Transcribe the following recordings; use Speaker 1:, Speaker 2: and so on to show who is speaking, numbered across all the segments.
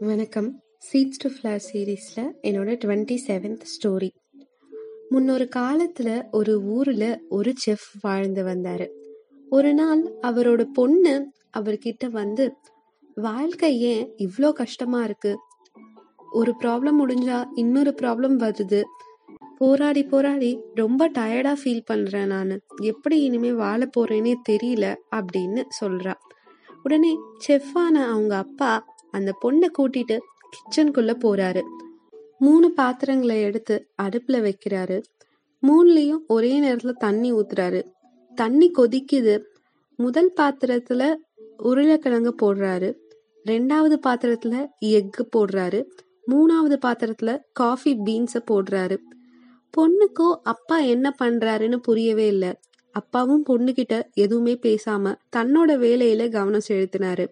Speaker 1: வணக்கம். Seeds to flower சீரீஸில் என்னோட டுவெண்ட்டி செவன்த் ஸ்டோரி முன்னொரு காலத்தில் ஒரு ஊரில் ஒரு செஃப் வாழ்ந்து வந்தார். ஒரு நாள் அவரோட பொண்ணு அவர்கிட்ட வந்து வாழ்க்கை ஏன் இவ்வளோ கஷ்டமாக இருக்கு? ஒரு ப்ராப்ளம் முடிஞ்சா இன்னொரு ப்ராப்ளம் வருது. போராடி போராடி ரொம்ப டயர்டாக ஃபீல் பண்ணுறேன் நான். எப்படி இனிமேல் வாழ போகிறேனே தெரியல அப்படின்னு சொல்கிறா உடனே செஃப்பான அவங்க அப்பா அந்த பொண்ணை கூட்டிட்டு கிச்சனுக்குள்ள போறாரு. மூணு பாத்திரங்களை எடுத்து அடுப்புல வைக்கிறாரு. மூணுலயும் ஒரே நேரத்துல தண்ணி ஊத்துறாரு. தண்ணி கொதிக்குது. முதல் பாத்திரத்துல உருளைக்கிழங்கு போடுறாரு. ரெண்டாவது பாத்திரத்துல எக்கு போடுறாரு. மூணாவது பாத்திரத்துல காஃபி பீன்ஸ போடுறாரு. பொண்ணுக்கோ அப்பா என்ன பண்றாருன்னு புரியவே இல்லை. அப்பாவும் பொண்ணுகிட்ட எதுவுமே பேசாம தன்னோட வேலையில கவனம் செலுத்தினாரு.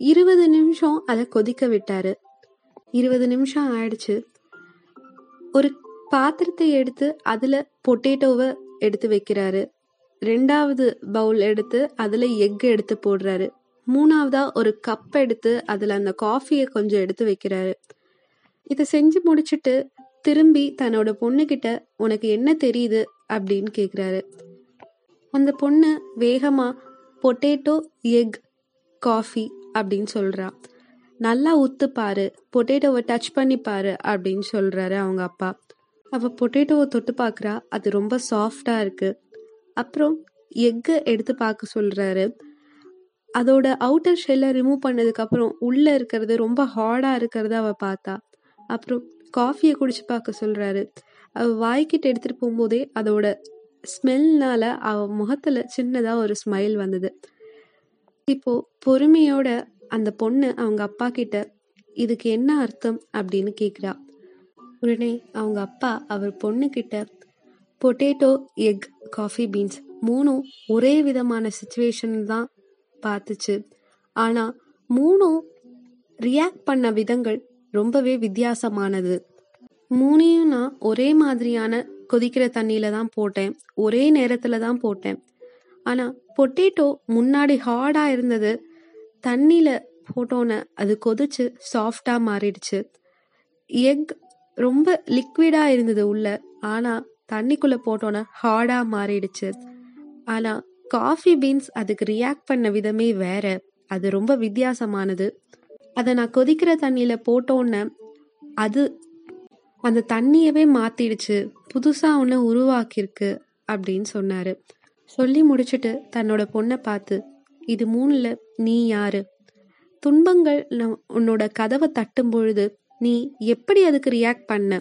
Speaker 1: இருபது நிமிஷம் அதை கொதிக்க விட்டாரு. இருபது நிமிஷம் ஆயிடுச்சு. ஒரு பாத்திரத்தை எடுத்து அதுல பொட்டேட்டோவை எடுத்து வைக்கிறாரு. ரெண்டாவது பவுல் எடுத்து அதுல எக் எடுத்து போடுறாரு. மூணாவதா ஒரு கப் எடுத்து அதுல அந்த காஃபியை கொஞ்சம் எடுத்து வைக்கிறாரு. இதை செஞ்சு முடிச்சுட்டு திரும்பி தன்னோட பொண்ணுகிட்ட உனக்கு என்ன தெரியுது அப்படின்னு கேக்குறாரு. அந்த பொண்ணு வேகமா பொட்டேட்டோ எக் காஃபி அப்படின்னு சொல்றா. நல்லா உத்து பாரு பொட்டேட்டோவை டச் பண்ணி பாரு அப்படின்னு சொல்றாரு அவங்க அப்பா. அவ பொட்டேட்டோவை தொட்டு பார்க்குறா அது ரொம்ப சாஃப்டா இருக்கு. அப்புறம் எக்கை எடுத்து பார்க்க சொல்றாரு. அதோட அவுட்டர் ஷெல்லை ரிமூவ் பண்ணதுக்கப்புறம் உள்ளே இருக்கிறது ரொம்ப ஹார்டாக இருக்கிறத அவள் பார்த்தா அப்புறம் காஃபியை குடிச்சு பார்க்க சொல்கிறாரு அவள் வாய்க்கிட்ட எடுத்துகிட்டு போகும்போதே அதோட ஸ்மெல்னால அவள் முகத்தில் சின்னதாக ஒரு ஸ்மைல் வந்தது. இப்போ பொறுமையோட அந்த பொண்ணு அவங்க அப்பா கிட்ட இதுக்கு என்ன அர்த்தம்? அப்படின்னு கேக்குறா. உடனே அவங்க அப்பா அவர் பொண்ணு கிட்ட பொட்டேட்டோ எக் காஃபி பீன்ஸ் மூணும் ஒரே விதமான சுச்சுவேஷன் தான் பார்த்துச்சு. ஆனா மூணும் ரியாக்ட் பண்ண விதங்கள் ரொம்பவே வித்தியாசமானது. மூணையும் நான் ஒரே மாதிரியான கொதிக்கிற தண்ணியில தான் போட்டேன். ஒரே நேரத்துல தான் போட்டேன். ஆனா பொட்டேட்டோ முன்னாடி ஹார்டா இருந்தது. தண்ணியில போட்டோன்னே அது கொதிச்சு சாஃப்டா மாறிடுச்சு. எக் ரொம்ப லிக்விடா இருந்தது உள்ள. ஆனா தண்ணிக்குள்ள போட்டோன்னே ஹார்டா மாறிடுச்சு. ஆனா காஃபி பீன்ஸ் அதுக்கு ரியாக்ட் பண்ண விதமே வேற. அது ரொம்ப வித்தியாசமானது. அதை நான் கொதிக்கிற தண்ணியில போட்டோன்னே அது அந்த தண்ணியவே மாத்திடுச்சு. புதுசா ஒன்று உருவாக்கியிருக்கு அப்படின்னு சொன்னாரு. சொல்லி முடிச்சுட்டு தன்னோட பொண்ணை பார்த்து இது மூணுல நீ யாரு? துன்பங்கள் உன்னோட கதவை தட்டும் பொழுது நீ எப்படி அதுக்கு ரியாக்ட் பண்ண?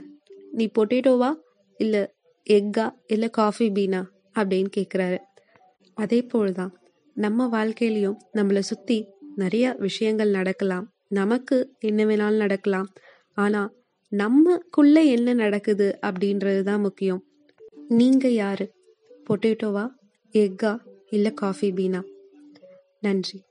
Speaker 1: நீ பொட்டேட்டோவா இல்ல எக்கா இல்ல காஃபி பீனா அப்படின்னு கேக்குறாரு. அதே போல்தான் நம்ம வாழ்க்கையிலையும் நம்மளை சுத்தி நிறைய விஷயங்கள் நடக்கலாம். நமக்கு என்ன வேணாலும் நடக்கலாம். ஆனா நம்மக்குள்ள என்ன நடக்குது அப்படின்றது தான் முக்கியம். நீங்க யாரு? பொட்டேட்டோவா எக்கா இல்லை காஃபி பீனா? நன்றி.